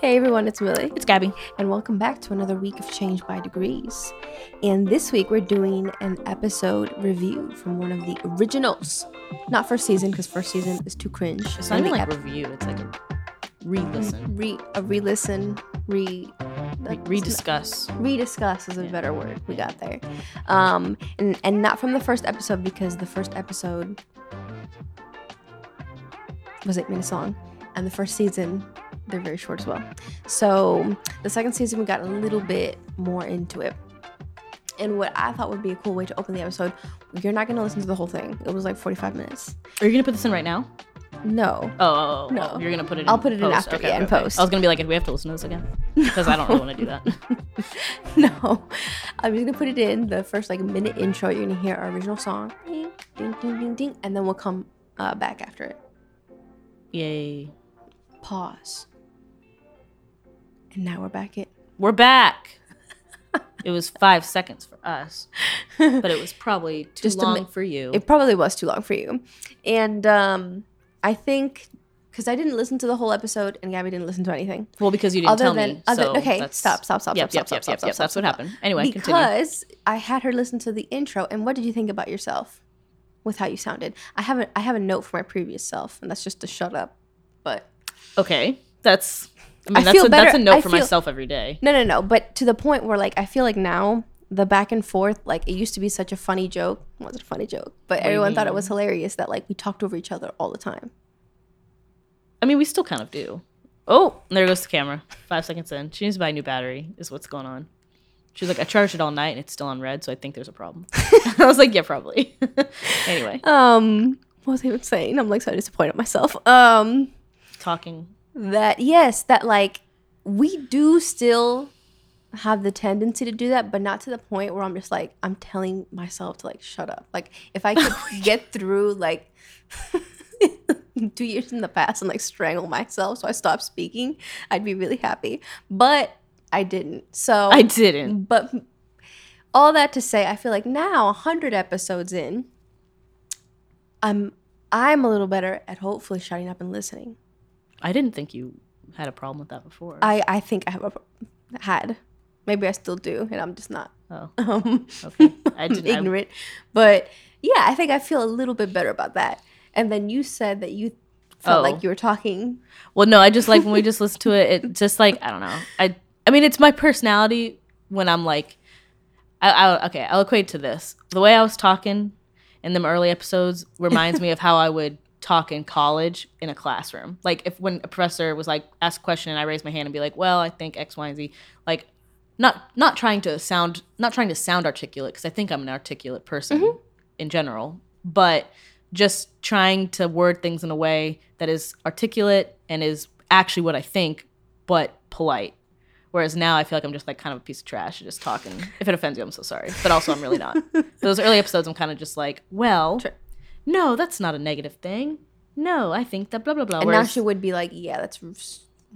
Hey everyone, it's Millie. It's Gabby. And welcome back to another week of Change by Degrees. And this week we're doing an episode review from one of the originals. Not first season, because first season is too cringe. It's not even like review. It's like a re-listen, re a re-listen, re Like, re- rediscuss. rediscuss is a better word. We got there. Um and and not from the first episode because the first episode was eight minutes long. And the first season, they're very short as well. So the second season we got a little bit more into it. And what I thought would be a cool way to open the episode, you're not gonna listen to the whole thing. It was like 45 minutes. Are you gonna put this in right now? No. Oh, oh, oh, No. oh, you're gonna put it. In I'll put it in post. after, yeah, in post. I was gonna be like, do we have to listen to this again? Because I don't really want to do that. no. I'm just gonna put it in the first like minute intro. You're gonna hear our original song, ding, ding, ding, ding, ding, and then we'll come uh, back after it. Yay! Pause. And now we're back in. We're back. it was five seconds for us, but it was probably too Just long mi- for you. It probably was too long for you, and um, I think because I didn't listen to the whole episode and Gabby didn't listen to anything. well, because you didn't Other tell than me. other, so okay, stop, stop, stop, Yep, stop, yep, stop, yep, stop, yep, stop, yep. stop, That's stop, what happened. Anyway, continue. because I had her listen to the intro, and what did you think about yourself with how you sounded? I have a I have a note for my previous self, and that's just to shut up. But Okay, that's. I mean, I that's feel a, that's a note I for feel- myself every day. no, no, no. But to the point where like I feel like now the back and forth, like it used to be such a funny joke. It wasn't a funny joke, but you everyone thought it was hilarious that like we talked over each other all the time. I mean, we still kind of do. Oh, there goes the camera. Five seconds in. She needs to buy a new battery, is what's going on. She's like, I charged it all night and it's still on red, so I think there's a problem. I was like, yeah, probably. anyway, Um, what was I even saying? I'm like so disappointed in myself. Um, talking. That yes, that like we do still have the tendency to do that, but not to the point where I'm just like I'm telling myself to like shut up. Like if I could oh get through like two years in the past and like strangle myself so I stopped speaking, I'd be really happy. But I didn't. So I didn't. but all that to say, I feel like now, hundred episodes in, I'm I'm a little better at hopefully shutting up and listening. I didn't think you had a problem with that before. I I think I have a had, maybe I still do, and I'm just not oh, um, okay. I didn't. Ignorant. But yeah, I think I feel a little bit better about that. And then you said that you felt Oh. like you were talking. well, no, I just like when we just listen to it. It just like I don't know. I I mean, it's my personality when I'm like, I, I okay. I'll equate to this. The way I was talking in them early episodes reminds me of how I would talk in college in a classroom. Like if when a professor was like ask a question and I raise my hand and be like, "Well, I think X, Y, and Z." Like not not trying to sound not trying to sound articulate because I think I'm an articulate person mm-hmm. in general, but just trying to word things in a way that is articulate and is actually what I think, but polite. Whereas now I feel like I'm just like kind of a piece of trash, just talking. If it offends you, I'm so sorry. But also, I'm really not. Those early episodes, I'm kind of just like, well, Sure. No, that's not a negative thing. No, I think that blah blah blah. And now she would be like, "Yeah, that's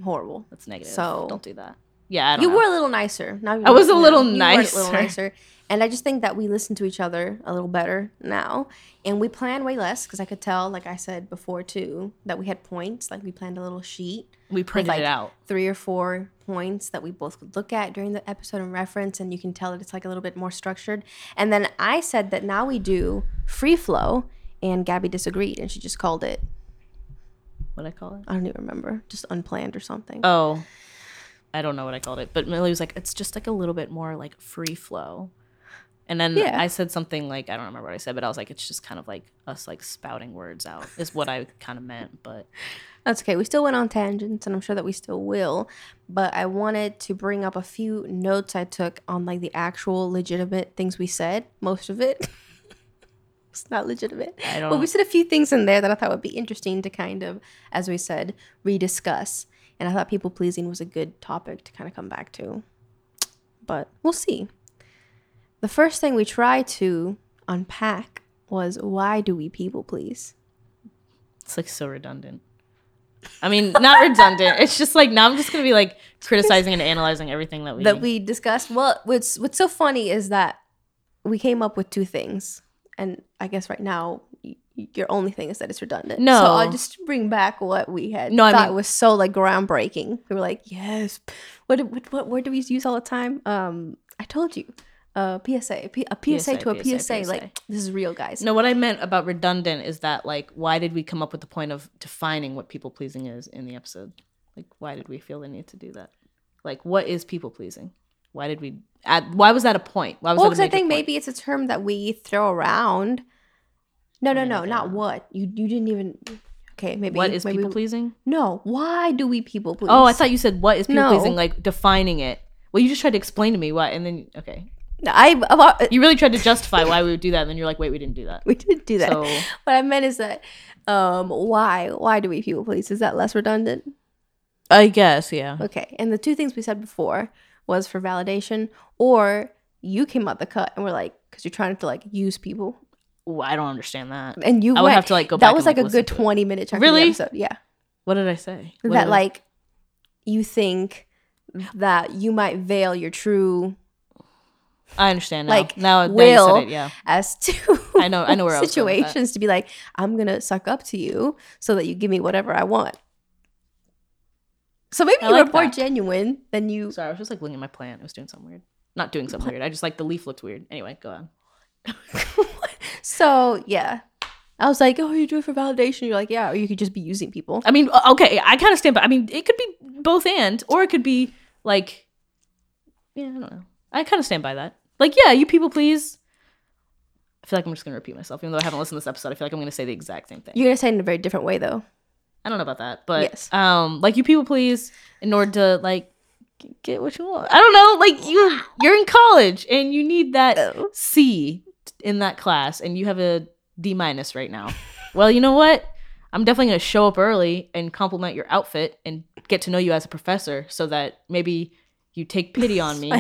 horrible." that's negative. So- don't do that. Yeah, I don't You know. were a little nicer. Now I was a little you were A nicer. little nicer. And I just think that we listen to each other a little better now, and we plan way less because I could tell, like I said before too, that we had points. Like we planned a little sheet, we printed like, it out. three or four points that we both could look at during the episode and reference, and you can tell that it's like a little bit more structured. And then I said that now we do free flow, and Gabby disagreed, and she just called it. What I call it? I don't even remember, just unplanned or something. Oh, I don't know what I called it, but Millie was like, it's just like a little bit more like free flow. And then Yeah. I said something like, I don't remember what I said, but I was like, it's just kind of like us like spouting words out, is what I kind of meant. But That's okay. We still went on tangents, and I'm sure that we still will. But I wanted to bring up a few notes I took on like the actual legitimate things we said. Most of it, it's not legitimate. I But we don't, said a few things in there that I thought would be interesting to kind of, as we said, rediscuss. And I thought people pleasing was a good topic to kind of come back to. But we'll see. The first thing we tried to unpack was why do we people please? it's like so redundant. I mean, not redundant. It's just like now I'm just gonna be like criticizing and analyzing everything that we that we discussed. Well, what's what's so funny is that we came up with two things, and I guess right now your only thing is that it's redundant. No. so I'll just bring back what we had. No, I thought mean- was so like groundbreaking. We were like, yes. What what what word do we use all the time? Um, I told you, uh, PSA, a, P- a PSA, PSA, to a PSA, PSA, PSA. Like this is real, guys. No, what I meant about redundant is that like why did we come up with the point of defining what people pleasing is in the episode? Like why did we feel the need to do that? Like what is people pleasing? Why did we add why was that a point? Why was well, that a because I think maybe it's a term that we throw around. No, no, no, like, not uh, what you you didn't even. Okay, maybe what is maybe, people pleasing? No, why do we people please? Oh, I thought you said what is people No. pleasing, like defining it. Well, you just tried to explain to me why, and then okay, I, I you really tried to justify why we would do that, and then you're like, wait, we didn't do that. we didn't do that. So What I meant is that um why why do we people please? Is that less redundant? I guess, yeah. Okay. And the two things we said before was for validation or you came out the cut and were like because you're trying to like use people Ooh, I don't understand that. and you I would went- have to like go back. that was and, like, a good 20 minute chunk Really? episode yeah What did I say? What that did I- like you think that you might veil your true I understand now. like, now, will- said it, yeah. as to I know- I know where I was going with that. situations to be like i'm gonna suck up to you so that you give me whatever i want so maybe I you like were more that. genuine than you Sorry, I was just like looking at my plant. I was doing something weird. Not doing something weird. I just like the leaf looked weird. Anyway, go on. so yeah i was like oh you do it for validation you're like yeah or you could just be using people I mean, uh, okay, I kind of stand by. I mean, it could be both and, or it could be like, yeah, I don't know. I kind of stand by that. Like, yeah, you people please. I feel like I'm just gonna repeat myself, even though I haven't listened to this episode. I feel like I'm gonna say the exact same thing. you're gonna say it in a very different way though I don't know about that, but Yes. um, like you people please in order to like get what you want. I don't know, like you you're in college and you need that. C in that class, and you have a D minus right now. well, you know what? I'm definitely gonna show up early and compliment your outfit and get to know you as a professor, so that maybe you take pity on me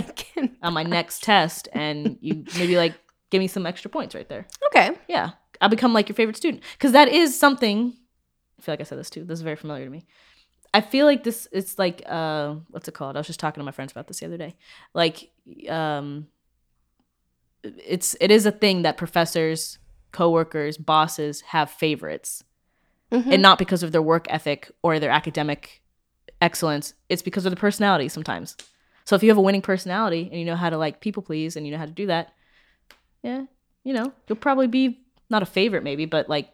on my next test, and you maybe like give me some extra points right there. okay Yeah, I'll become like your favorite student because that is something. I feel like I said this too. This is very familiar to me. I feel like this. It's like uh, what's it called? I was just talking to my friends about this the other day. Like, um, it's it is a thing that professors, coworkers, bosses have favorites, Mhm. and not because of their work ethic or their academic excellence. It's because of the personality sometimes. So if you have a winning personality and you know how to like people please and you know how to do that, yeah, you know, you'll probably be not a favorite maybe, but like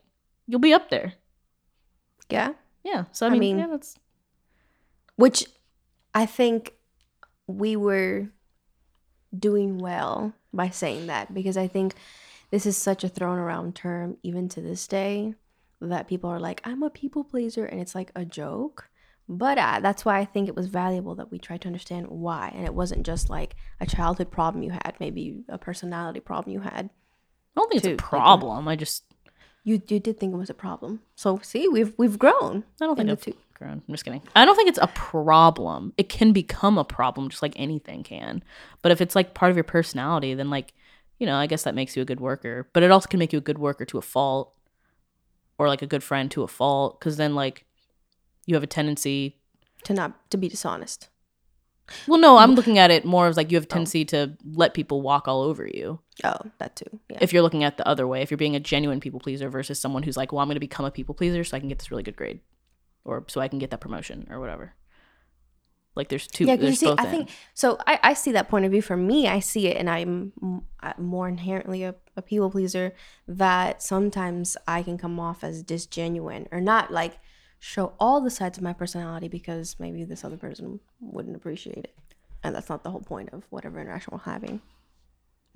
you'll be up there. Yeah Yeah. So I I mean, mean- yeah, that's which i think we were doing well by saying that because i think this is such a thrown around term even to this day that people are like i'm a people pleaser and it's like a joke but uh, that's why i think it was valuable that we tried to understand why and it wasn't just like a childhood problem you had maybe a personality problem you had I don't think Too, it's a like, problem. I just you, you did think it was a problem so see we've we've grown I don't think in two. grown. I'm just kidding. I don't think it's a problem. It can become a problem just like anything can. But if it's like part of your personality, then like, you know, I guess that makes you a good worker. But it also can make you a good worker to a fault or like a good friend to a fault cuz then like you have a tendency to not to be dishonest Well, no, I'm looking at it more as like you have a tendency to let people walk all over you. Oh that too yeah If you're looking at the other way, if you're being a genuine people pleaser versus someone who's like, well, I'm going to become a people pleaser so I can get this really good grade or so I can get that promotion or whatever. Like there's two. Yeah, because you see, I in. think so. I, I see that point of view. For me, I see it, and I'm I'm uh, more inherently a, a people pleaser. That sometimes I can come off as disgenuine or not like show all the sides of my personality because maybe this other person wouldn't appreciate it, and that's not the whole point of whatever interaction we're having.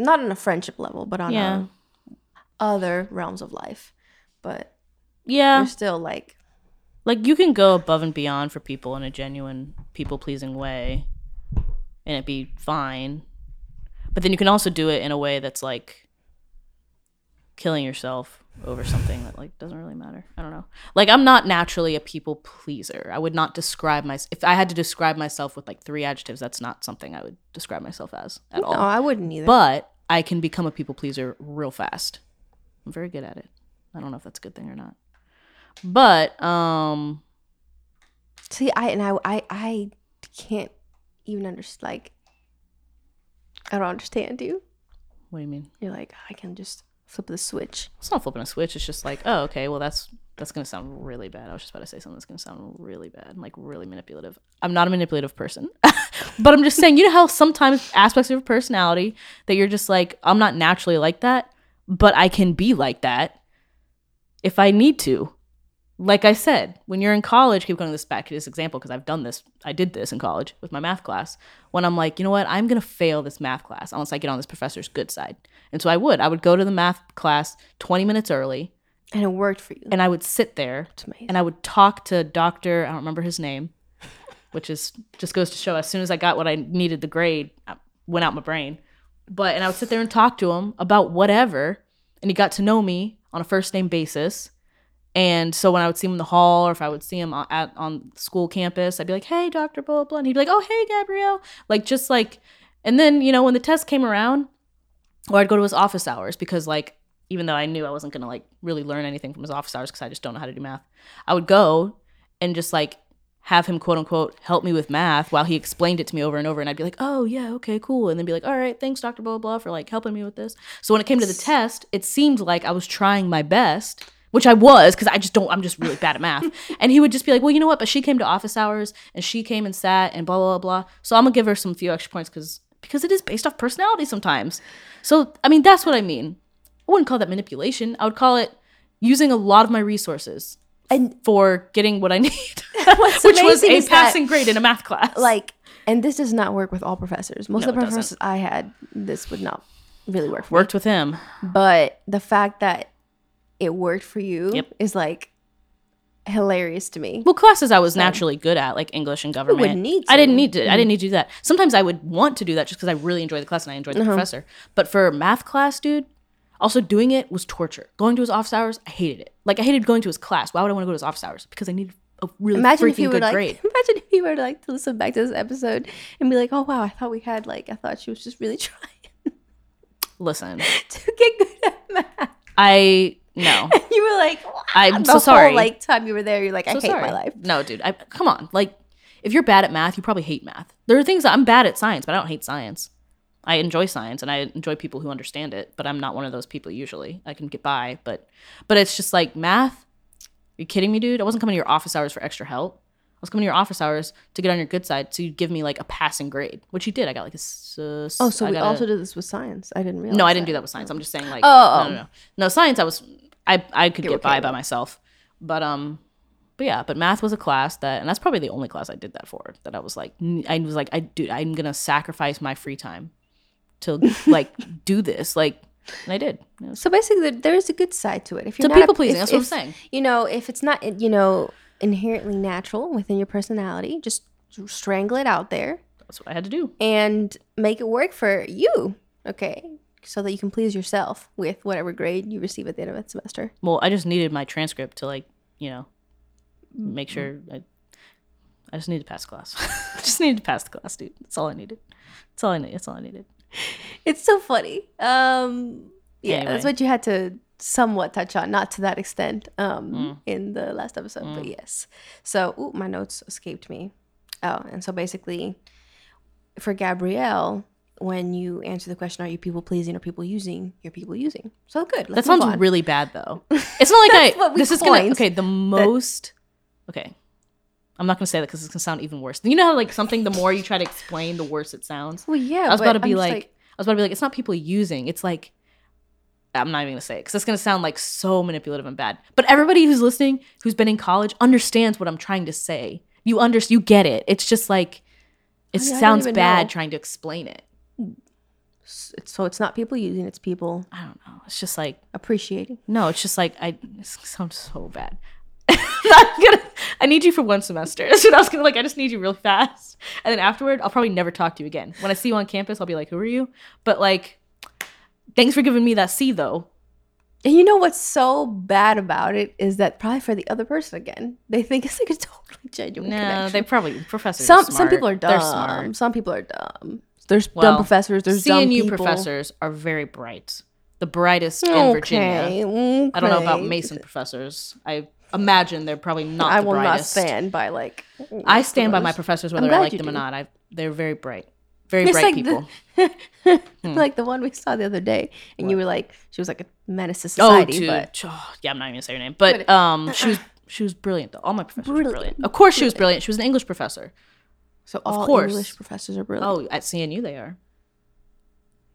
Not on a friendship level, but on Yeah. other realms of life. But yeah, you're still like, like you can go above and beyond for people in a genuine people pleasing way and it be fine but then you can also do it in a way that's like killing yourself over something that like doesn't really matter. I don't know. Like i'm not naturally a people pleaser. I would not describe my if i had to describe myself with like three adjectives that's not something i would describe myself as at no, all. No, I wouldn't either. but i can become a people pleaser real fast. I'm very good at it. I don't know if that's a good thing or not. But um See, I and I, I, I can't even understand. Like, I don't understand you. what do you mean? You're like, I can just flip the switch. It's not flipping a switch. It's just like, oh, okay, well, that's that's gonna sound really bad. I was just about to say something that's gonna sound really bad, like really manipulative. I'm not a manipulative person, but I'm just saying, you know how sometimes aspects of your personality that you're just like, I'm not naturally like that, but I can be like that if I need to. Like I said, when you're in college, keep going to this back to this example because I've done this. I did this in college with my math class. When I'm like, you know what, I'm gonna fail this math class unless I get on this professor's good side. And so I would. I would go to the math class 20 minutes early And it worked for you. and I would sit there and I would talk to Doctor. I don't remember his name, which is just goes to show. As soon as I got what I needed, the grade uh, went out my brain. But and I would sit there and talk to him about whatever, and he got to know me on a first name basis. And so when I would see him in the hall, or if I would see him on- at on school campus, I'd be like, "Hey, Doctor blah blah," blah," and he'd be like, "Oh, hey, Gabrielle," like just like. And then you know when the test came around, or I'd go to his office hours because like even though I knew I wasn't gonna like really learn anything from his office hours because I just don't know how to do math, I would go and just like have him quote unquote help me with math while he explained it to me over and over and I'd be like, Oh yeah, okay, cool. And then be like, All right, thanks, Dr. Blah blah for like helping me with this. So when it came to the test, it seemed like I was trying my best. Which I was, because I just don't, I'm just really bad at math. and he would just be like, Well, you know what? But she came to office hours and she came and sat and blah, blah, blah, blah. So I'm gonna give her some few extra points because because it is based off personality sometimes. So I mean, that's what I mean. I wouldn't call that manipulation. I would call it using a lot of my resources And for getting what I need, which was a is that, passing grade in a math class. like, and this does not work with all professors. Most No, of the it doesn't. professors I had, this would not really work for. worked with him. But the fact that it worked for you Yep. is like hilarious to me. Well, classes I was naturally good at, like English and government. need I didn't to. need to. I didn't need to do that. Sometimes I would want to do that just because I really enjoy the class and I enjoyed the Uh-huh. professor. But for math class, dude, also doing it was torture. Going to his office hours, I hated it. Like I hated going to his class. Why would I want to go to his office hours? Because I needed a really Imagine freaking if you were good like, grade. imagine if you were like to listen back to this episode and be like, oh wow, I thought we had like, I thought she was just really trying Listen, to get good at math. I no. You were like, I'm the so whole, sorry. like time you were there, you're like, I so hate sorry. my life. No, dude. I come on. Like, if you're bad at math, you probably hate math. There are things that I'm bad at science, but I don't hate science. I enjoy science and I enjoy people who understand it, but I'm not one of those people usually. I can get by, but but it's just like math. you kidding me, dude? I wasn't coming to your office hours for extra help. I was coming to your office hours to get on your good side, so you'd give me like a passing grade, which you did. I got like a. uh, Oh, so I we got a- also did this with science. I didn't realize. no, I didn't do that with science. I'm just saying like Oh, no, no, no, no. Science, I was I I could get by by myself, but um, but yeah, but math was a class that, and that's probably the only class I did that for. That I was like, I was like, I dude, I'm gonna sacrifice my free time to like do this, like, and I did. Was- So basically, there, is a good side to it. If you're not a- people pleasing, if- that's what I'm saying. You know, if it's not, you know, inherently natural within your personality, just strangle it out there That's what I had to do. and make it work for you. Okay, so that you can please yourself with whatever grade you receive at the end of the semester. Well, I just needed my transcript to like, you know, make sure I. I just need to pass class. I just need to pass the class, dude. That's all I needed. That's all I need. That's all I needed. It's so funny. Um, yeah, Anyway. that's what you had to somewhat touch on, not to that extent, um, Mm. in the last episode, but yes. So, ooh, my notes escaped me. Oh, and so basically, for Gabrielle, when you answer the question, "Are you people pleasing or people using?" You're people using. So good. That sounds on. really bad though. It's not like I. this is gonna okay. The most. Okay, I'm not gonna say that because it's gonna sound even worse. You know how like something the more you try to explain, the worse it sounds. Well, yeah. I was about to be I'm like, I was about to be like, it's not people using. It's like. I'm not even gonna say it because it's gonna sound like so manipulative and bad. But everybody who's listening, who's been in college, understands what I'm trying to say. You understand. You get it. It's just like, it I mean, sounds bad know. trying to explain it. so it's not people using; it's people I don't know. It's just like appreciating. No, it's just like I it sounds so bad. Gonna, I need you for one semester. So that's what I was gonna like. I just need you real fast, and then afterward, I'll probably never talk to you again. When I see you on campus, I'll be like, "Who are you?" But like, thanks for giving me that C though. And you know what's so bad about it is that probably for the other person again, they think it's like a totally genuine No, connection. they probably professors. some some people are dumb. They're smart. Some people are dumb. There's Well, dumb professors. There's dumb people. professors are very bright. The brightest in Virginia. Okay, I don't know about. Mason professors. I imagine they're probably not. I the will brightest. not stand by like. I stand by my professors whether I like them or not. I they're very bright, very It's bright like people. the, Hmm. like the one we saw the other day, and you were like, she was like a menace to oh, society, dude. but Oh, yeah, I'm not even gonna say her name, but, But- um, she was she was brilliant. Though. All my professors were Brilliant. brilliant. Of course, she was brilliant. She was an English professor. so all course. English professors are brilliant. Oh, at CNU they are.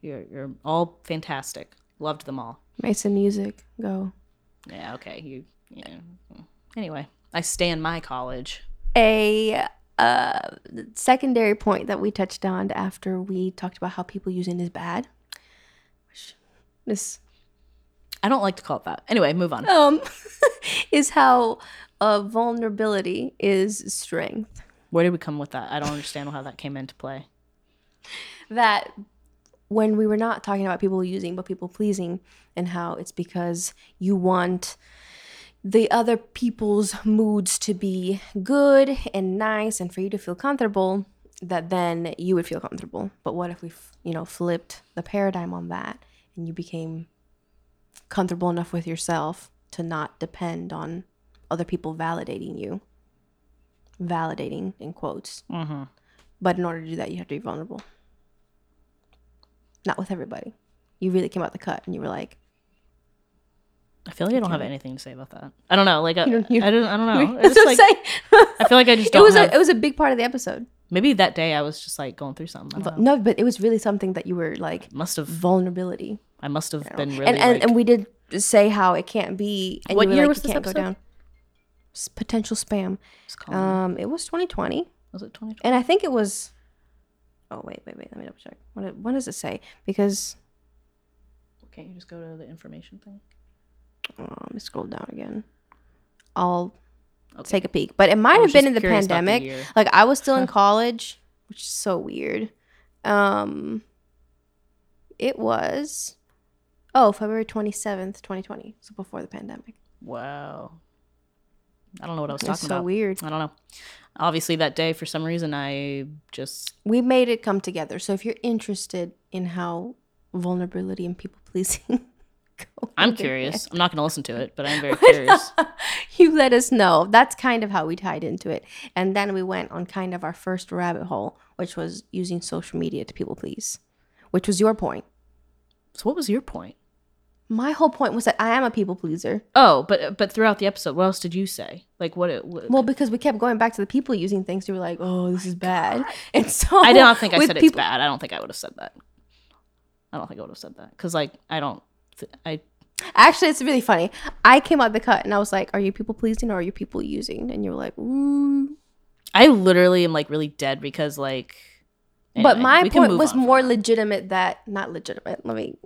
You're you're all fantastic. Loved them all. Mason music, go. Yeah. Okay. You. Yeah. Anyway, I stay in my college. a uh, secondary point that we touched on after we talked about how people using is bad. This I don't like to call it that. Anyway, move on. um is how uh, vulnerability is strength. Where did we come with that? I don't understand how that came into play. That when we were not talking about people using but people pleasing and how it's because you want the other people's moods to be good and nice and for you to feel comfortable that then you would feel comfortable. But what if we f- you know flipped the paradigm on that and you became comfortable enough with yourself to not depend on other people validating you? Validating in quotes. Mm-hmm. but in order to do that you have to be vulnerable. Not with everybody. You really came out the cut and you were like I feel like I don't have anything to say about that. I don't know. Like I, You don't- you- I don't. I don't know. That's what like, saying. I feel like I just it was have. a, it was a big part of the episode maybe that day I was just like going through something. No but it was really something that you were like Must have. vulnerability I must have been really. and and, like- and we did say how it can't be and What you year like, was this can't go down potential spam Just um it was 2020 was it 20? and i think it was oh wait wait wait let me double check what, what does it say because Can't you just go to the information thing? Oh, let me scroll down again. I'll Okay. take a peek. But it might have been in the about the pandemic. like i was still in college which is so weird. Um it was oh february 27th 2020 so before the pandemic. Wow. I don't know what I was talking so about. So weird. I don't know. Obviously, that day for some reason I just we made it come together. So if you're interested in how vulnerability and people pleasing I'm curious. I'm not going to listen to it, but I'm very curious. you let us know that's kind of how we tied into it and then we went on kind of our first rabbit hole which was using social media to people please which was your point So, what was your point? my whole point was that i am a people pleaser Oh, but but throughout the episode, what else did you say? Like what? It, what Well, because we kept going back to the people using things, you were like, "Oh, this is bad," and so I don't think I said people- it's bad. I don't think I would have said that. I don't think I would have said that because like I don't. I Actually, it's really funny. I came out the cut and I was like, "Are you people pleasing or are you people using?" And you were like, "Ooh." I literally am like really dead because like. but my point was more that. legitimate. That not legitimate. Let me.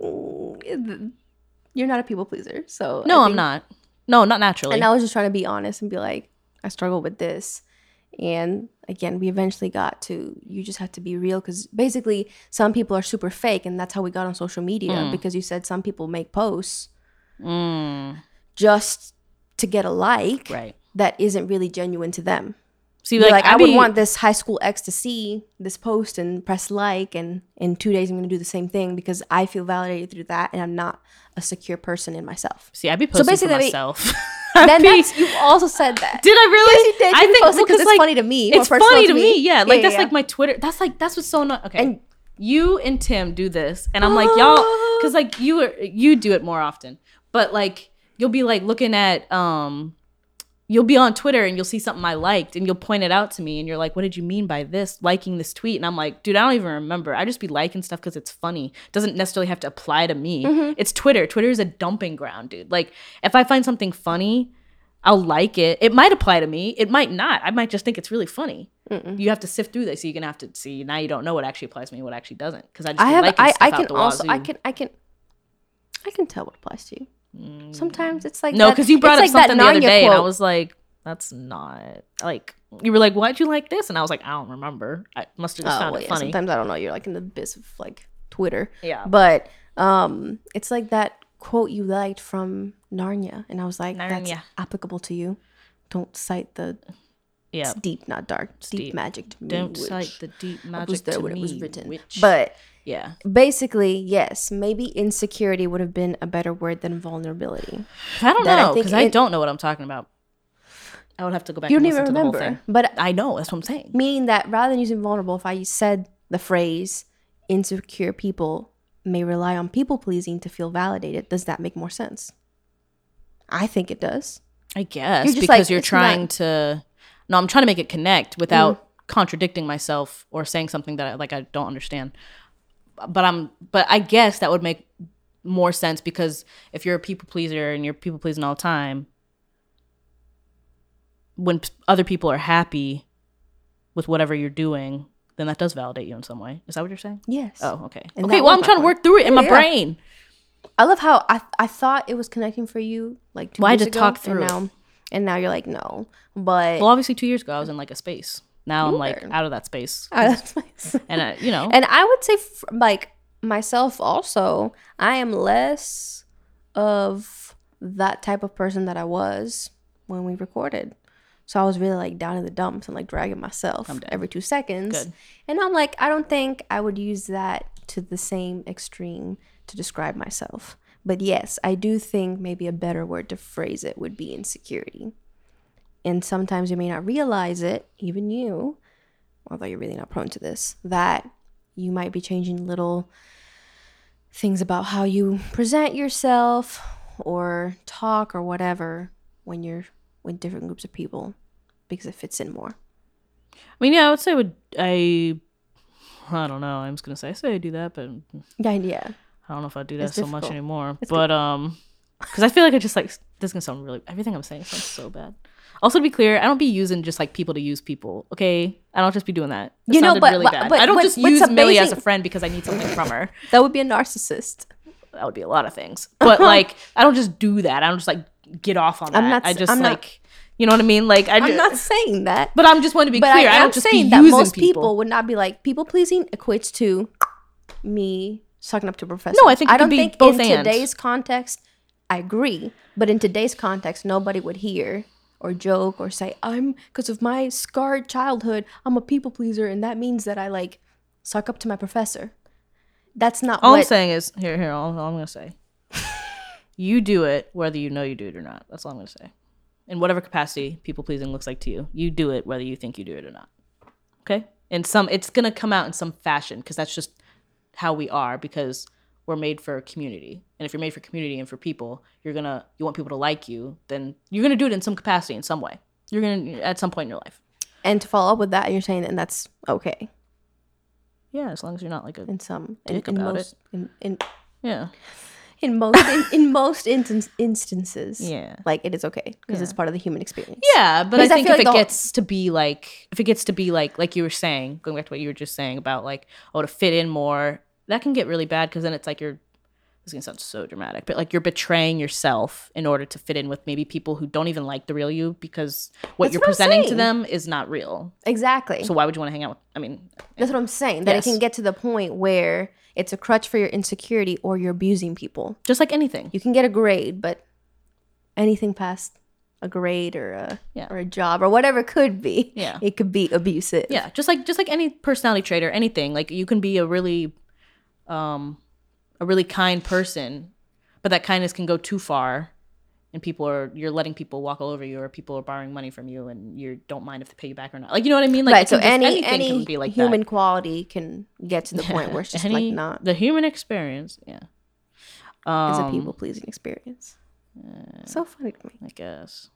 You're not a people pleaser, so No, I I'm not. No, not naturally. And I was just trying to be honest and be like, I struggle with this. And again, we eventually got to you just have to be real because basically some people are super fake, and that's how we got on social media Mm. because you said some people make posts Mm, just to get a like right. that isn't really genuine to them. See, You're like, I, would be- want this high school ex to see this post and press like, and in two days I'm going to do the same thing because I feel validated through that, and I'm not a secure person in myself. See, I'd be posting basically, for myself. then I'd be- that's you also said that. Did I really? Yes, you did. I You think posted well, it's like, funny to me, It's funny to to me. me. Yeah, like Yeah, that's yeah, like my Twitter. That's like that's what's so not okay. And- you and Tim do this, and I'm like y'all, because like you are you do it more often, but like you'll be like looking at um. You'll be on Twitter and you'll see something I liked and you'll point it out to me and you're like, "What did you mean by this? Liking this tweet?" And I'm like, "Dude, I don't even remember. I just be liking stuff because it's funny. It Doesn't necessarily have to apply to me. Mm-hmm. It's Twitter. Twitter is a dumping ground, dude. Like, if I find something funny, I'll like it. It might apply to me. It might not. I might just think it's really funny. You have to sift through this. So you're gonna have to see. Now you don't know what actually applies to me, what actually doesn't. Because I just I have. I, I can also. I can. I can. I can tell what applies to you. Sometimes it's like. No, because you brought up like something the other day, and I was like, "That's not like." You were like, "Why'd you like this?" And I was like, "I don't remember. I must have just Oh, found well, it yeah, funny." Sometimes I don't know. You're like in the biz of like Twitter. Yeah. But um, it's like that quote you liked from Narnia, and I was like, that's Narnia. applicable to you. Don't cite the Yeah. it's deep, not dark. deep, deep. magic to me. Don't which cite the deep I magic was there to when me. it was written. which- But yeah, basically, yes, maybe insecurity would have been a better word than vulnerability. I don't That know because I, it- don't know what I'm talking about. I would have to go back. You don't even to the whole remember. But I know that's what I'm saying. meaning that rather than using vulnerable, if I said the phrase insecure people may rely on people pleasing to feel validated, does that make more sense? I think it does. I guess You're because like, you're trying not- to. No, I'm trying to make it connect without Mm. contradicting myself or saying something that I, like I don't understand. But I'm. But I guess that would make more sense because if you're a people pleaser and you're people pleasing all the time, when p- other people are happy with whatever you're doing, then that does validate you in some way. Is that what you're saying? Yes. Oh, okay. And okay. Well, I'm trying to work through it in my Yeah. brain. I love how I I thought it was connecting for you like two Well, years to ago, talk through and now and now you're like no, but Well, obviously, two years ago, I was in like a space. Now I'm like out of that space, Ah, that's nice. and I, you know, And I would say, f- like myself, also, I am less of that type of person that I was when we recorded. So I was really like down in the dumps and like dragging myself every two seconds. Good. And I'm like, I don't think I would use that to the same extreme to describe myself. But yes, I do think maybe a better word to phrase it would be insecurity. And sometimes you may not realize it, even you, although you're really not prone to this, that you might be changing little things about how you present yourself or talk or whatever when you're with different groups of people because it fits in more. I mean, yeah, I would say would I. I don't know. I'm just gonna say I say I do that, but Yeah, yeah. I don't know if I do that It's so much anymore. It's but um, because I feel like I just like this is gonna sound really. Everything I'm saying sounds so bad. Also, to be clear, I don't be using just like people to use people. Okay, I don't just be doing that. That You know, but- really but- bad. but- I don't but- just use some Millie as a friend because I need something from her. That would be a narcissist. That would be a lot of things. But like, I don't just do that. I don't just like get off on that. I'm not I just I'm not- you know what I mean? Like, I I'm not saying that. But I'm just want to be But clear. I I, am don't just be saying using that most people. people would not be like people pleasing equates to me sucking up to a professor. No, I think it I don't be think in and. today's context. I agree, but in today's context, nobody would hear or joke or say I'm because of my scarred childhood. I'm a people pleaser, and that means that I like suck up to my professor. That's not All what I'm saying is here, here. All, all I'm gonna say, you do it whether you know you do it or not. That's all I'm gonna say. In whatever capacity people pleasing looks like to you, you do it whether you think you do it or not. Okay. In some, it's gonna come out in some fashion because that's just how we are because we're made for community. And if you're made for community and for people, you're gonna you want people to like you, then you're gonna do it in some capacity in some way. You're gonna at some point in your life. and to follow up with that, you're saying that that's okay Yeah, as long as you're not like a in some Dick in about most in, in yeah in most in, in most instan- instances. yeah. like it is okay because it's part of the human experience. Yeah, but Because I I think feel if like it the whole- gets to be like, if it gets to be like, like you were saying, going back to what you were just saying about like, oh, to fit in more, that can get really bad because then it's like you're, this is gonna sound so dramatic, but like you're betraying yourself in order to fit in with maybe people who don't even like the real you because what That's you're what presenting to them is not real. Exactly. So why would you want to hang out with? I mean, That's what I'm saying. That Yes. it can get to the point where it's a crutch for your insecurity or you're abusing people. just like anything. You can get a grade, but anything past a grade or a Yeah. or a job or whatever it could be, Yeah. it could be abusive. Yeah, just like just like any personality trait or anything, like you can be a really, um, a really kind person, but that kindness can go too far, and people are you're letting people walk all over you, or people are borrowing money from you, and you don't mind if they pay you back or not. Like you know what I mean? Like right. So any any can be like human that. quality can get to the point where it's just Any- like not the human experience. Yeah, um, it's a people pleasing experience. so funny to me. I guess.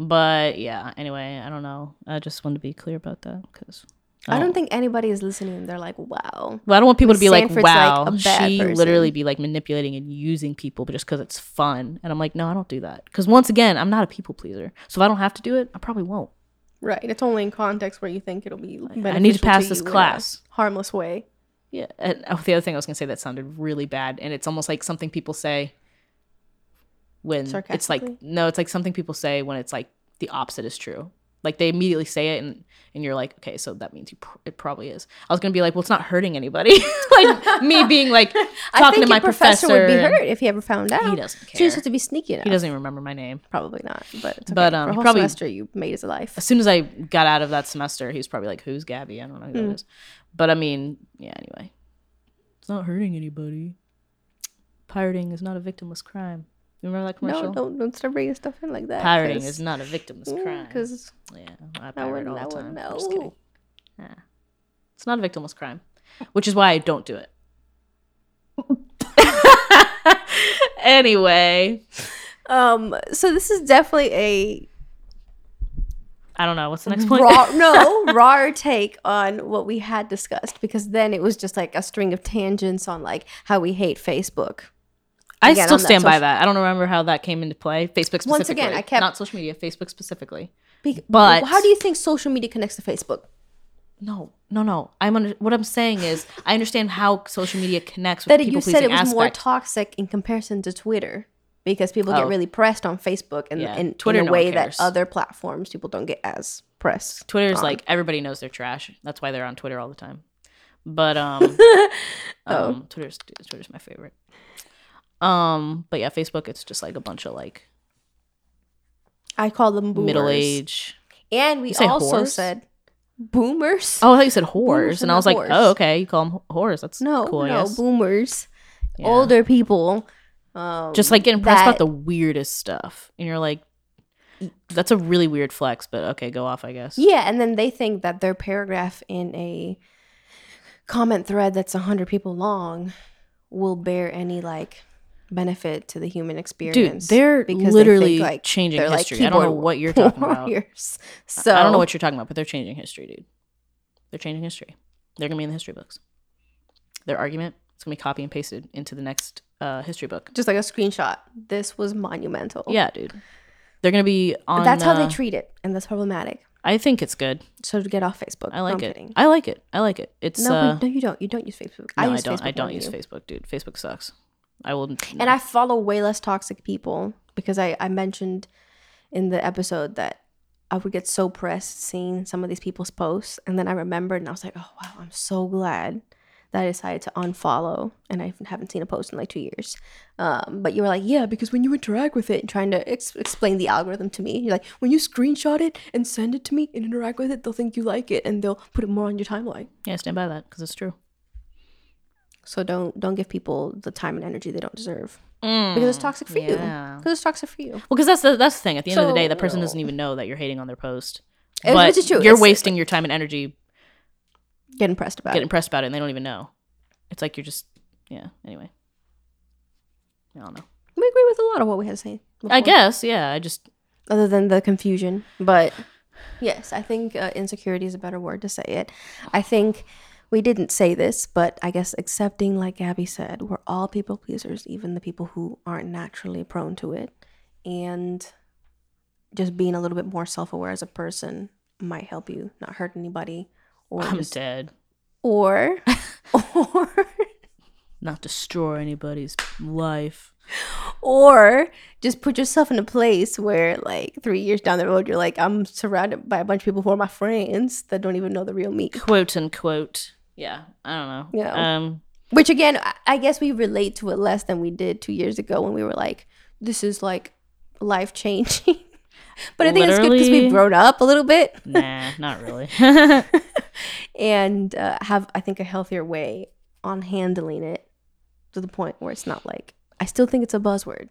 But yeah, anyway, I don't know. I just wanted to be clear about that because I don't oh. think anybody is listening. and They're like, wow. Well, I don't want people to be like, Sanford's, like, wow, bad she person. literally be like manipulating and using people, but just because it's fun. And I'm like, no, I don't do that. Because once again, I'm not a people pleaser. So if I don't have to do it, I probably won't. Right. It's only in context where you think it'll be. Like, I need to pass this class. harmless way. Yeah. And oh, the other thing I was gonna say that sounded really bad, and it's almost like something people say when it's like no, it's like something people say when it's like the opposite is true. Like they immediately say it, and and you're like, okay, so that means you pr- it probably is. I was gonna be like, well, it's not hurting anybody. like me being like I talking think to my your professor, would be hurt if he ever found out. He doesn't So you just have to be sneaky enough. He doesn't even remember my name. Probably not, but it's okay. But, um, for a he whole probably- semester you made his life. As soon as I got out of that semester, he was probably like, "Who's Gabby?" I don't know who Hmm. that is. But I mean, yeah. Anyway, it's not hurting anybody. Pirating is not a victimless crime. You remember that commercial? No, don't don't start bringing stuff in like that. Pirating is not a victimless crime. because Yeah, I I pirate wouldn't, all the time. I'm just kidding. Yeah. It's not a victimless crime, which is why I don't do it. anyway, Um, so this is definitely a I don't know what's the next point. raw, no, rawer take on what we had discussed because then it was just like a string of tangents on like how we hate Facebook. I again, still stand by that. I don't remember how that came into play. Facebook specifically. Once again, I kept- not social media. Facebook specifically. Be- But- how do you think social media connects to Facebook? No, no, no. I'm under, what I'm saying is I understand how social media connects with That you said it was more toxic in comparison to Twitter because people Oh. get really pressed on Facebook and Yeah. in, Twitter, in a way that other platforms people don't get as pressed. Twitter's on. like everybody knows they're trash. That's why they're on Twitter all the time. But um, Oh. um Twitter's Twitter's my favorite. Um, but yeah, Facebook it's just like a bunch of like I call them boomers. middle age. And we also whores? said boomers. Oh, I thought you said whores, Boomers and I was like, whores. oh, okay, you call them whores. That's no, cool. No, boomers. Yeah. Older people. Um, just like getting pressed about the weirdest stuff, and you're like, that's a really weird flex, but okay, go off, I guess. Yeah, and then they think that their paragraph in a comment thread that's 100 people long will bear any like benefit to the human experience. Dude, they're because they literally think, like, changing they're, like, history. I don't know what you're talking about. warriors. I- So I don't know what you're talking about, but they're changing history, dude. They're changing history. They're gonna be in the history books. Their argument is gonna be copy and pasted into the next uh, history book. just like a screenshot. This was monumental. Yeah, dude. They're gonna be on. that's how they uh, treat it, and that's problematic. I think it's good. So to get off Facebook, I like I'm it. I like it. I like it. It's No, uh, no, you don't. You don't use Facebook. no, I, use don't. Facebook I don't use you. Facebook, dude. Facebook sucks. I will. And I follow way less toxic people because I, I mentioned in the episode that I would get so pressed seeing some of these people's posts. And then I remembered and I was like, oh, wow, I'm so glad that I decided to unfollow. And I haven't seen a post in like two years. Um, but you were like, yeah, because when you interact with it and trying to ex- explain the algorithm to me, you're like, when you screenshot it and send it to me and interact with it, they'll think you like it and they'll put it more on your timeline. yeah, I stand by that because it's true. So don't don't give people the time and energy they don't deserve because it's toxic for you. Because it's toxic for you. Well, because that's the that's the thing. At the end of the day, So, the person doesn't even know that you're hating on their post. It- but is true. You're It's- wasting your time and energy Get impressed about getting pressed about it, and they don't even know. It's like you're just yeah. Anyway, I don't know. We agree with a lot of what we had to say. I guess yeah. I just other than the confusion, but yes, I think uh, insecurity is a better word to say it. I think we didn't say this, but I guess accepting, like Gabby said, we're all people pleasers, even the people who aren't naturally prone to it, and just being a little bit more self-aware as a person might help you not hurt anybody, or I'm just, dead. or or Not destroy anybody's life. or just put yourself in a place where like three years down the road you're like i'm surrounded by a bunch of people who are my friends that don't even know the real me Quote unquote. Yeah, I don't know. Yeah. Um. which again I- guess we relate to it less than we did two years ago when we were like this is like life changing but i think it's good because we've grown up a little bit Nah, not really. and uh, have i think a healthier way on handling it to the point where it's not like i still think it's a buzzword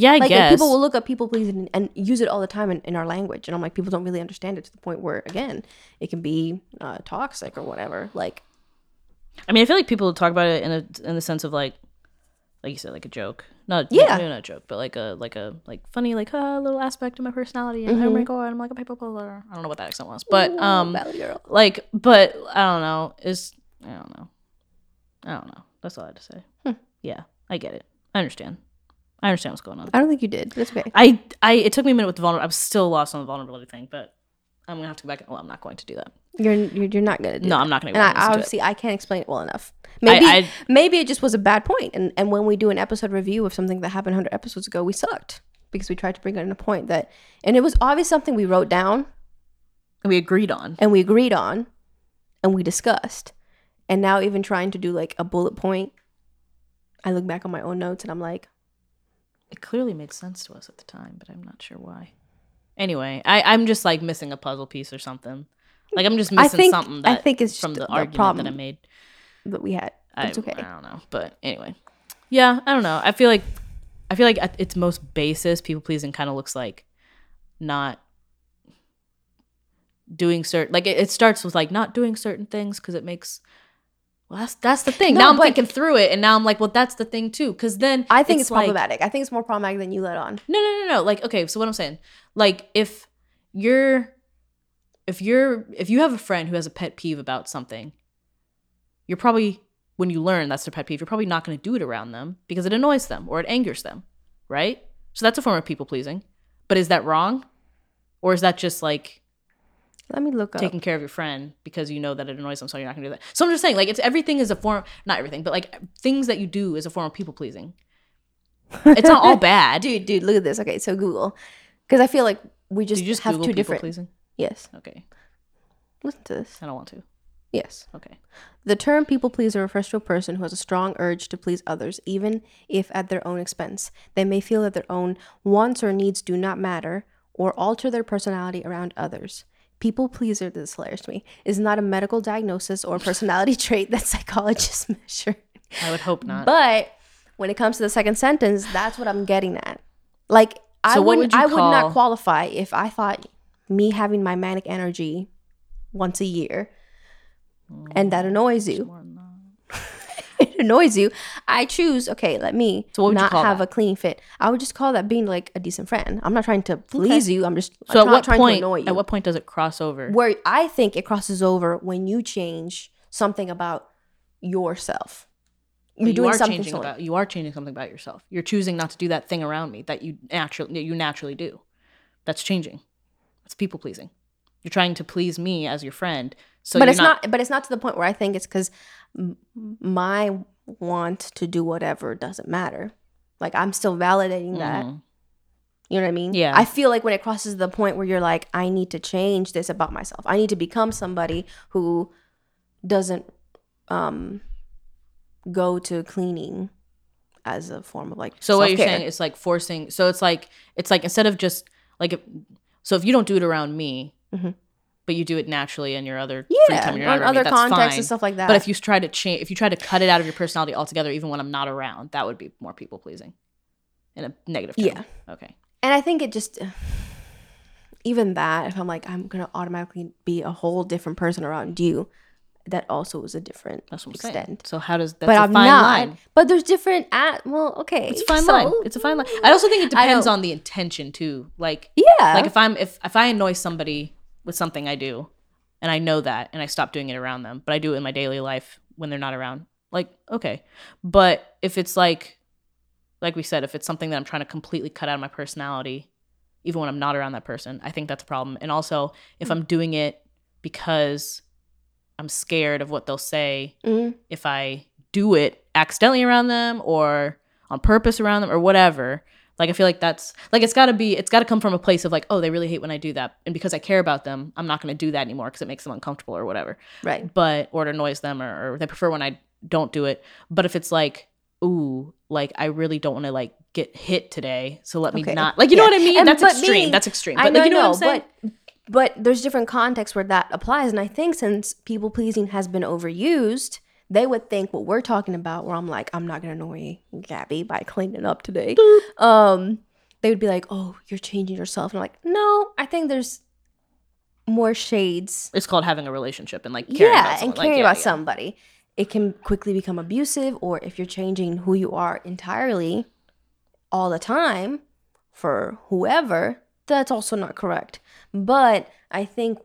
yeah, I like guess. people will look up people pleasing and, and use it all the time in, in our language and i'm like people don't really understand it to the point where again it can be uh, toxic or whatever like I mean, I feel like people talk about it in a in the sense of like, like you said, like a joke. Not Yeah. no, not a joke, but like a like a like funny like a little aspect of my personality. And oh my Mhm. god, I'm like a paper puller. I don't know what that accent was, but ooh, um, like, but I don't know. Is I don't know. I don't know. That's all I had to say. Hmm. Yeah, I get it. I understand. I understand what's going on. i don't think you did it's okay I I it took me a minute with the vulnerability. I'm still lost on the vulnerability thing, but I'm gonna have to go back. Well, I'm not going to do that. you're you're, not gonna do No, that. I'm not gonna. and Go I, back and listen to it. obviously i can't explain it well enough maybe I, maybe it just was a bad point. and and when we do an episode review of something that happened 100 episodes ago we sucked because we tried to bring in a point that and it was obvious something we wrote down I we agreed on. and we agreed on and we discussed. And now even trying to do like a bullet point, I look back on my own notes and I'm like, It clearly made sense to us at the time, but I'm not sure why. Anyway, I, I'm just like missing a puzzle piece or something. Like I'm just I missing think something that I think it's just from the, the, argument problem that I made. that we had. But I, okay. I don't know, but anyway, yeah, I don't know. I feel like I feel like at its most basis, people pleasing kind of looks like not doing certain like it, it starts with like not doing certain things because it makes well that's that's the thing. No, now i'm thinking through it and now i'm like well that's the thing too because then I think it's, like- problematic. I think it's more problematic than you let on. no no no no like okay so what i'm saying like if you're if you're if you have a friend who has a pet peeve about something you're probably when you learn that's their pet peeve you're probably not going to do it around them because it annoys them or it angers them right? So that's a form of people pleasing. But is that wrong? Or is that just like Let me look up. taking care of your friend because you know that it annoys them, so you're not gonna do that. So I'm just saying, like, it's everything is a form, not everything, but like things that you do is a form of people pleasing. It's not all bad. dude, dude, look at this. Okay, so Google, because I feel like we just, just have Google two different. pleasing? Yes, Okay, listen to this. I don't want to. Yes, Okay, the term people pleaser refers to a person who has a strong urge to please others, even if at their own expense. They may feel that their own wants or needs do not matter, or alter their personality around others. People pleaser, this is hilarious to me, is not a medical diagnosis or personality trait that psychologists measure. I would hope not. But when it comes to the second sentence, that's what I'm getting at. Like I So what wouldn't would I would not qualify if I thought me having my manic energy once a year and that annoys you. More than that. it annoys you. I choose, okay, let me So not have that? a clean fit. I would just call that being like a decent friend. I'm not trying to please you. I'm just So I'm at not what trying point? to annoy you. At what point does it cross over? Where I think it crosses over when you change something about yourself. You're you doing are something changing about you are changing something about yourself. You're choosing not to do that thing around me that you naturally that you naturally do. That's changing. That's people pleasing. You're trying to please me as your friend. So but it's not, but it's not to the point where I think it's because my want to do whatever doesn't matter. Like I'm still validating that. Mhm. You know what I mean? Yeah. I feel like when it crosses the point where you're like, I need to change this about myself. I need to become somebody who doesn't um go to cleaning as a form of like So what you're saying is like forcing. So it's like it's like instead of just like if, so if you don't do it around me, Mhm. But you do it naturally in your other yeah, time, you're on me, other contexts and stuff like that. But if you try to change, if you try to cut it out of your personality altogether, even when I'm not around, that would be more people pleasing, in a negative. Term. Yeah. Okay. And I think it just, even that, if I'm like, I'm going to automatically be a whole different person around you, that also is a different That's what I'm extent. saying. So how does that's but a I'm fine not. line? But there's different at, well, okay. It's a fine so- line. It's a fine line. I also think it depends on the intention too. Like Yeah. like if I'm if if I annoy somebody with something I do, and I know that, and I stop doing it around them, but I do it in my daily life when they're not around. Like okay, but if it's like, like we said, if it's something that I'm trying to completely cut out of my personality, even when I'm not around that person, I think that's a problem. And also, if I'm doing it because I'm scared of what they'll say Mhm. if I do it accidentally around them or on purpose around them or whatever. Like I feel like that's like it's got to be it's got to come from a place of like oh they really hate when I do that and because I care about them I'm not going to do that anymore because it makes them uncomfortable or whatever. Right. But or it annoys them or, or they prefer when I don't do it. But if it's like ooh like I really don't want to like get hit today so let me not like you know what I mean And- that's extreme me- that's extreme I but know, like you know I saying But, but there's different contexts where that applies. And I think since people pleasing has been overused, they would think what we're talking about, where I'm like, I'm not going to annoy Gabby by cleaning up today. Um, they would be like, oh, you're changing yourself. And I'm like, no, I think there's more shades. it's called having a relationship and like caring yeah, about and someone. Like, caring yeah, about yeah. somebody. It can quickly become abusive, or if you're changing who you are entirely all the time for whoever, that's also not correct. But I think,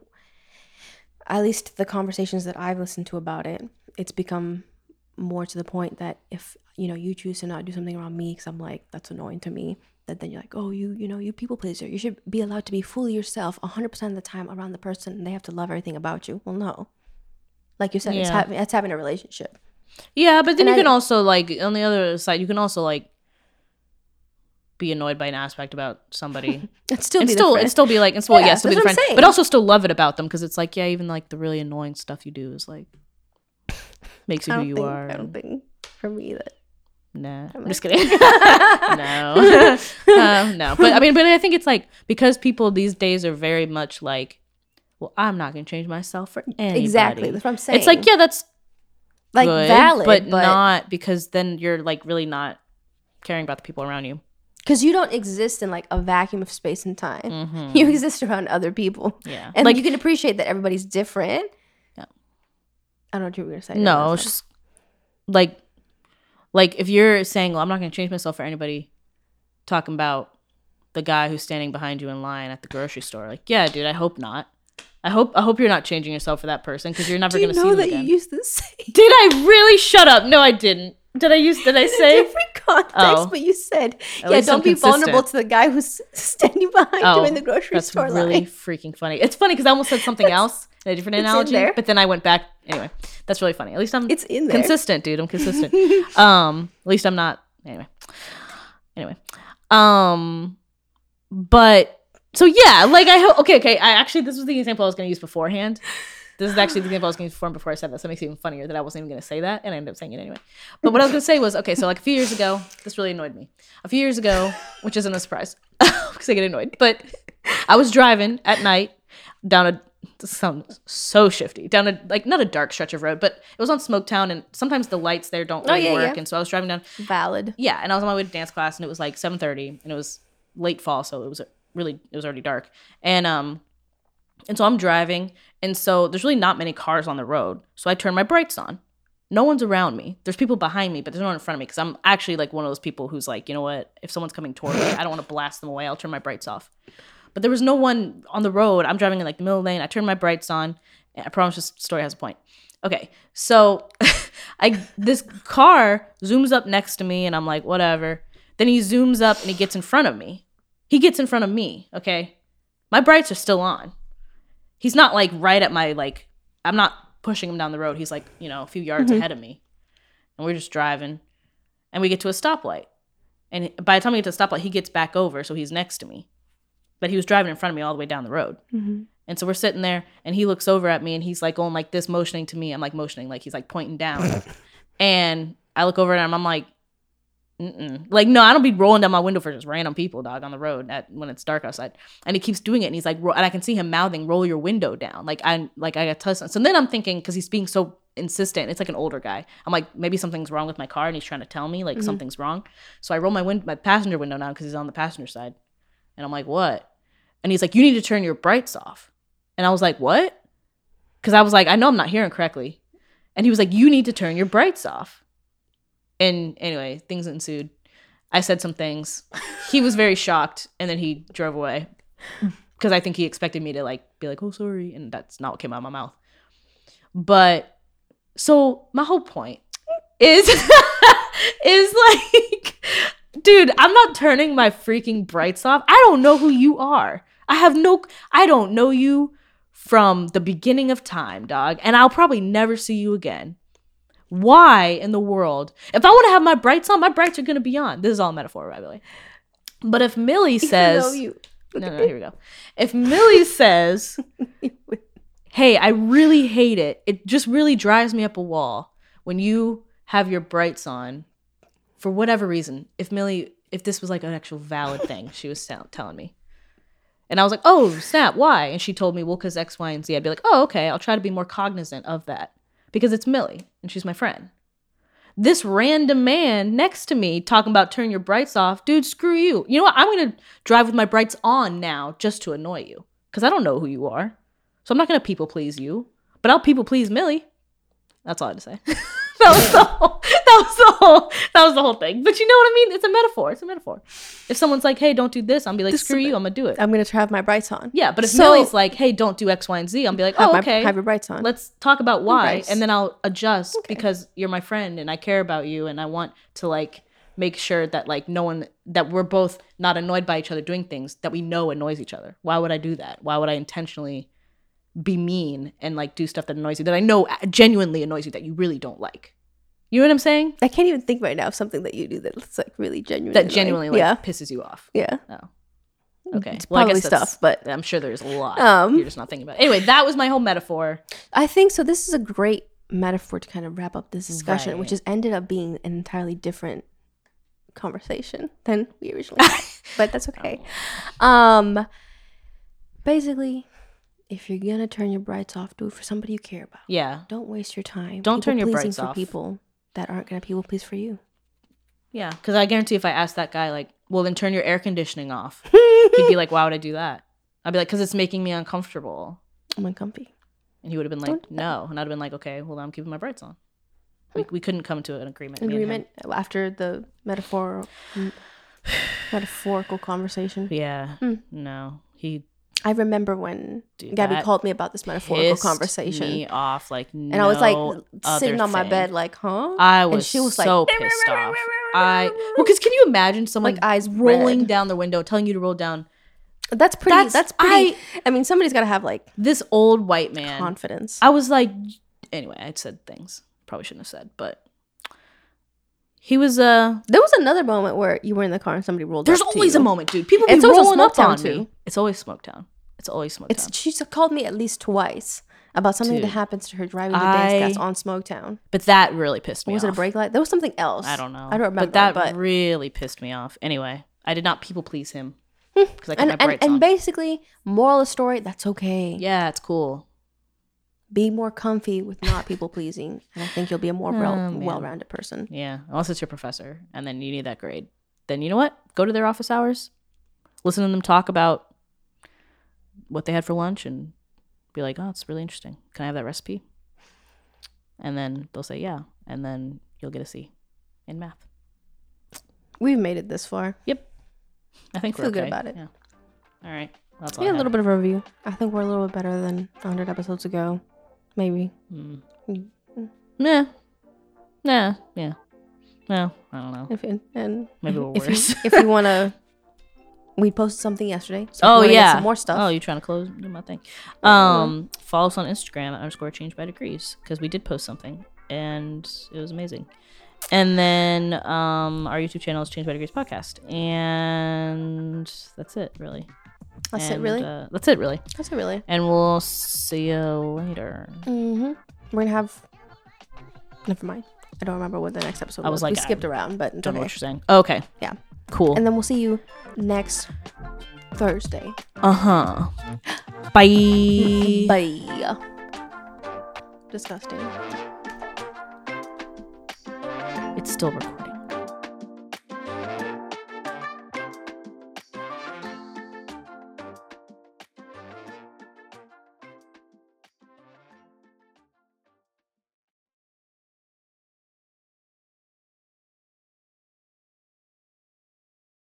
at least the conversations that I've listened to about it, it's become more to the point that if you know you choose to not do something around me because I'm like that's annoying to me, that then you're like, oh, you you know you people pleaser. You should be allowed to be fully yourself 100% of the time around the person, and they have to love everything about you. Well, no. Like you said, it's Yeah. having it's having a relationship. Yeah, but then And you I- can also like on the other side, you can also like be annoyed by an aspect about somebody. It's still and be still and still be like and still Yeah, yeah, still be the friend. But also still love it about them because it's like, yeah, even like the really annoying stuff you do is like makes you who you think, are. I don't think for me that. Nah, I'm I? just kidding. no, um, no. But I mean, but I think it's like because people these days are very much like, well, I'm not gonna change myself for anybody. Exactly, that's what I'm saying. It's like yeah, that's like good, valid, but, not because then you're like really not caring about the people around you. because you don't exist in like a vacuum of space and time. Mhm. You exist around other people, yeah. and like you can appreciate that everybody's different. I don't know what you were gonna say. no, it's just like like if you're saying, "Well, I'm not going to change myself for anybody," talking about the guy who's standing behind you in line at the grocery store. Like, yeah, dude, I hope not. I hope I hope you're not changing yourself for that person because you're never Do you going to see know them that again. you used to say Did I really shut up? No, I didn't. Did I use? Did I in say? different context? Oh. But you said, At yeah, I'm don't be vulnerable to the guy who's standing behind Oh, you in the grocery store. That's store really line. freaking funny. It's funny because I almost said something else a different it's analogy, but then I went back. Anyway, that's really funny. At least I'm It's in there. consistent, dude. I'm consistent. um, at least I'm not. Anyway, anyway, um, but so yeah, like I hope. Okay, okay. I actually this was the example I was going to use beforehand. This is actually the example I was going to use before before I said that. So it makes it even funnier that I wasn't even going to say that, and I ended up saying it anyway. But what I was going to say was okay. So like a few years ago, this really annoyed me. A few years ago, which isn't a surprise because I get annoyed, but I was driving at night down a sounds so shifty down a like not a dark stretch of road, but it was on Smoketown, and sometimes the lights there don't Oh, yeah, work, yeah. and so I was driving down. Valid. Yeah, and I was on my way to dance class, and it was like seven thirty, and it was late fall, so it was really it was already dark, and um, and so I'm driving, and so there's really not many cars on the road, so I turn my brights on. No one's around me. There's people behind me, but there's no one in front of me because I'm actually like one of those people who's like, you know what? If someone's coming toward me, I don't want to blast them away. I'll turn my brights off. But there was no one on the road. I'm driving in like the middle lane. I turn my brights on. I promise this story has a point. Okay, so I this car zooms up next to me, and I'm like, whatever. Then he zooms up and he gets in front of me. He gets in front of me. Okay, my brights are still on. He's not like right at my like. I'm not pushing him down the road. He's like you know a few yards Mhm. ahead of me, and we're just driving, and we get to a stoplight. And by the time we get to the stoplight, he gets back over, so he's next to me. But he was driving in front of me all the way down the road. Mm-hmm. And so we're sitting there, and he looks over at me, and he's like going like this, motioning to me. I'm like motioning, like he's like pointing down. and I look over at him. I'm like, Mm-mm. like no, I don't be rolling down my window for just random people, dog, on the road at when it's dark outside. And he keeps doing it, and he's like, ro- and I can see him mouthing, "Roll your window down." Like I, like I got touched. So then I'm thinking, because he's being so insistent, it's like an older guy. I'm like, maybe something's wrong with my car, and he's trying to tell me like Mhm. something's wrong. So I roll my wind, my passenger window down because he's on the passenger side, and I'm like, what? And he's like, you need to turn your brights off. And I was like, what? Because I was like, I know I'm not hearing correctly. And he was like, you need to turn your brights off. And anyway, things ensued. I said some things. He was very shocked, and then he drove away because I think he expected me to like be like, "Oh, sorry," and that's not what came out of my mouth. But so my whole point is is like, dude, I'm not turning my freaking brights off. I don't know who you are. I have no. I don't know you from the beginning of time, dog, and I'll probably never see you again. Why in the world? If I want to have my brights on, my brights are gonna be on. This is all metaphor, by the way. But if Millie says, you, no, no, here we go. If Millie says, hey, I really hate it. It just really drives me up a wall when you have your brights on for whatever reason. If Millie, if this was like an actual valid thing, she was tell- telling me. And I was like, oh, snap, why? And she told me, well, because X, Y, and Z. I'd be like, oh, okay, I'll try to be more cognizant of that because it's Millie and she's my friend. This random man next to me talking about turn your brights off, dude, screw you. You know what? I'm going to drive with my brights on now just to annoy you because I don't know who you are. So I'm not going to people please you, but I'll people please Millie. That's all I had to say. that was the whole, that was the whole that was the whole thing. But you know what I mean? It's a metaphor. It's a metaphor. If someone's like, "Hey, don't do this," I'm be like, This "Screw you, I'm gonna do it." I'm gonna try have my brights on. yeah, but if So- Millie's like, "Hey, don't do X, Y, and Z," I'm be like, "Oh, my, okay." Have your brights on. Let's talk about why, and then I'll adjust Okay. because you're my friend and I care about you and I want to like make sure that like no one that we're both not annoyed by each other doing things that we know annoys each other. Why would I do that? Why would I intentionally be mean and like do stuff that annoys you that I know genuinely annoys you that you really don't like? You know what I'm saying? I can't even think right now of something that you do that's like really genuine. That genuinely like yeah, pisses you off. yeah. Oh. Okay. It's Well, probably stuff, but I'm sure there's a lot. Um, You're just not thinking about it. Anyway, that was my whole metaphor. I think so. This is a great metaphor to kind of wrap up this discussion, which has ended up being an entirely different conversation than we originally had. but that's okay. Um, basically, if you're gonna turn your brights off, do it for somebody you care about. Yeah. Don't waste your time. Don't turn your brights for off. people that aren't gonna people please for you. Yeah, because I guarantee if I asked that guy, like, well, then turn your air conditioning off, he'd be like, why would I do that? I'd be like, because it's making me uncomfortable. I'm uncomfy. And he would have been like, Don't no. And I'd have been like, okay, well, I'm keeping my brights on. We, we couldn't come to an agreement. me. Agreement after the metaphor, metaphorical conversation. Yeah. Hmm. No. He I remember when Dude, Gabby called me about this metaphorical pissed conversation, me off like and I was like sitting on my thing. bed, like, huh? I was. And she was like, so pissed off. I well, because can you imagine someone Like, eyes rolling red. down the window, telling you to roll down? That's pretty. That's- That's, pretty. I, mean, somebody's got to have like This old white man. confidence. I was like, anyway, I said things probably shouldn't have said, but he was. uh There was another moment where you were in the car and somebody rolled. There's always a moment, dude. People be It's rolling up on too. me. It's always Smoketown. It's always Smoketown. It's she's called me at least twice about something that happens to her driving dance I- gas on Smoketown. but that really pissed me was off. Was it a brake light? There was something else. I don't know. I don't remember. But that but really pissed me off. Anyway, I did not people please him hmm. because I kept and my and, brights and on. basically, moral of the story: that's okay. yeah, it's cool. Be more comfy with not people pleasing, and I think you'll be a more Oh, well man. well-rounded person. Yeah, unless it's your professor, and then you need that grade. Then you know what? Go to their office hours, listen to them talk about what they had for lunch, and be like, "Oh, it's really interesting. Can I have that recipe?" And then they'll say, "Yeah," and then you'll get a C in math. We've made it this far. Yep. I think I we're feel good about it. Yeah. All right. That's Yeah, a little bit of a review. I think we're a little bit better than 100 episodes ago. Maybe. Mm. Mm. Nah. Nah. Yeah. No, I don't know. If and, and Maybe we're if worse. you if you want to, we posted something yesterday. So oh yeah. some more stuff. Oh, you're trying to close do my thing? Um, follow us on Instagram at underscore change by degrees because we did post something and it was amazing. And then um, our YouTube channel is Change by Degrees podcast, and that's it really. That's it, really. Uh, that's it really. That's it, really. And we'll see you later. Mm-hmm. We're gonna have. Never mind. I don't remember what the next episode I was. was like, we skipped around, but Don't know what you're saying. Okay. Yeah. Cool. And then we'll see you next Thursday. Uh huh. Bye. Bye. Disgusting. It's still recording.